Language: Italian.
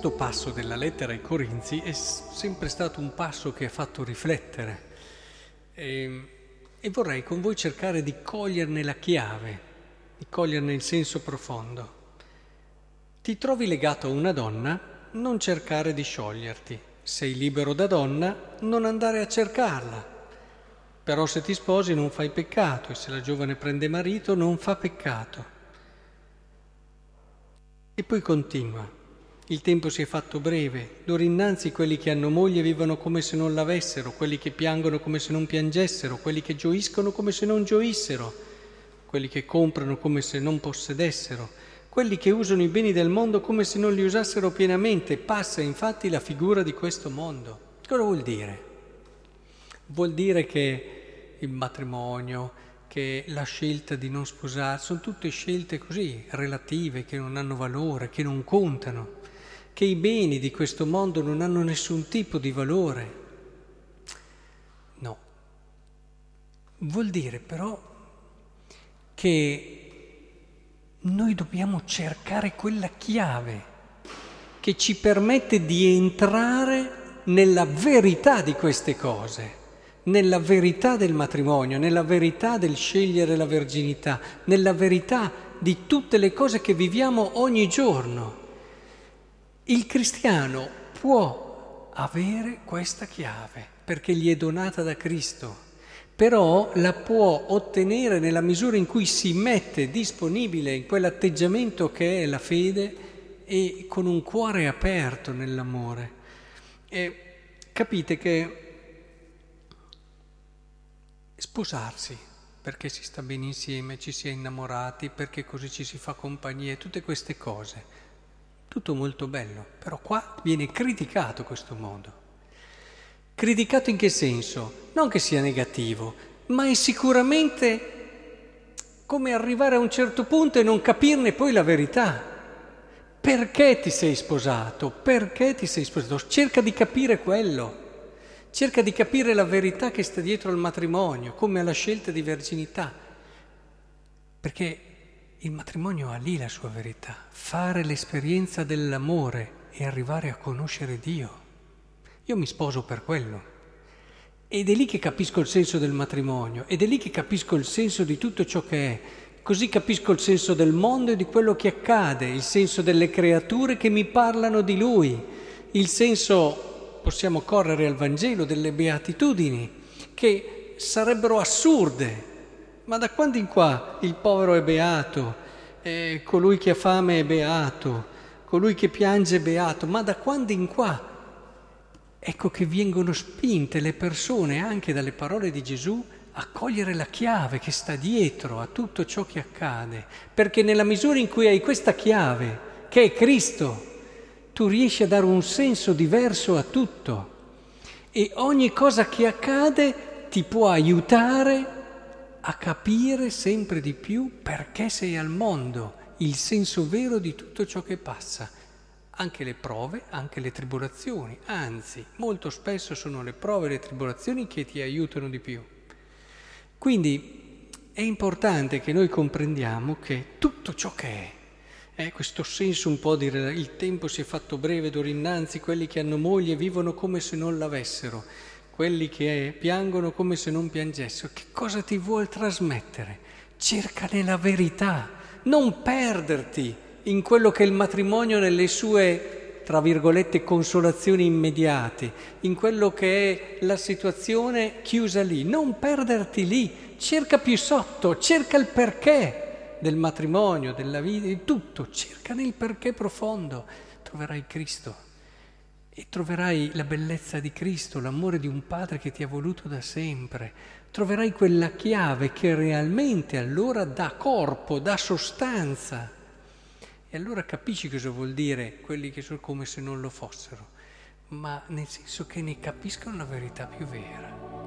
Questo passo della lettera ai Corinzi è sempre stato un passo che ha fatto riflettere e, e vorrei con voi cercare di coglierne la chiave, di coglierne il senso profondo. Ti trovi legato a una donna, non cercare di scioglierti. Sei libero da donna, non andare a cercarla. Però se ti sposi non fai peccato e se la giovane prende marito non fa peccato. E poi continua. Il tempo si è fatto breve, d'ora innanzi quelli che hanno moglie vivono come se non l'avessero, quelli che piangono come se non piangessero, quelli che gioiscono come se non gioissero, quelli che comprano come se non possedessero, quelli che usano i beni del mondo come se non li usassero pienamente. Passa infatti la figura di questo mondo. Cosa vuol dire? Vuol dire che il matrimonio, che la scelta di non sposare, sono tutte scelte così, relative, che non hanno valore, che non contano che i beni di questo mondo non hanno nessun tipo di valore. No. Vuol dire però che noi dobbiamo cercare quella chiave che ci permette di entrare nella verità di queste cose, nella verità del matrimonio, nella verità del scegliere la verginità, nella verità di tutte le cose che viviamo ogni giorno. Il cristiano può avere questa chiave perché gli è donata da Cristo, però la può ottenere nella misura in cui si mette disponibile in quell'atteggiamento che è la fede e con un cuore aperto nell'amore. E capite che sposarsi perché si sta bene insieme, ci si è innamorati, perché così ci si fa compagnia, tutte queste cose tutto molto bello, però qua viene criticato questo modo. Criticato in che senso? Non che sia negativo, ma è sicuramente come arrivare a un certo punto e non capirne poi la verità. Perché ti sei sposato? Perché ti sei sposato? Cerca di capire quello. Cerca di capire la verità che sta dietro al matrimonio, come alla scelta di verginità. Perché il matrimonio ha lì la sua verità, fare l'esperienza dell'amore e arrivare a conoscere Dio. Io mi sposo per quello. Ed è lì che capisco il senso del matrimonio, ed è lì che capisco il senso di tutto ciò che è. Così capisco il senso del mondo e di quello che accade, il senso delle creature che mi parlano di Lui, il senso, possiamo correre al Vangelo, delle beatitudini, che sarebbero assurde ma da quando in qua il povero è beato, eh, colui che ha fame è beato, colui che piange è beato, ma da quando in qua? Ecco che vengono spinte le persone anche dalle parole di Gesù a cogliere la chiave che sta dietro a tutto ciò che accade, perché nella misura in cui hai questa chiave, che è Cristo, tu riesci a dare un senso diverso a tutto. E ogni cosa che accade ti può aiutare a capire sempre di più perché sei al mondo, il senso vero di tutto ciò che passa, anche le prove, anche le tribolazioni, anzi molto spesso sono le prove e le tribolazioni che ti aiutano di più. Quindi è importante che noi comprendiamo che tutto ciò che è, è questo senso un po' di il tempo si è fatto breve d'ora innanzi, quelli che hanno moglie vivono come se non l'avessero quelli che piangono come se non piangessero. Che cosa ti vuol trasmettere? Cercane la verità, non perderti in quello che è il matrimonio nelle sue, tra virgolette, consolazioni immediate, in quello che è la situazione chiusa lì. Non perderti lì, cerca più sotto, cerca il perché del matrimonio, della vita, di tutto, cercane il perché profondo, troverai Cristo e troverai la bellezza di Cristo, l'amore di un Padre che ti ha voluto da sempre. Troverai quella chiave che realmente allora dà corpo, dà sostanza. E allora capisci cosa vuol dire quelli che sono come se non lo fossero, ma nel senso che ne capiscono la verità più vera.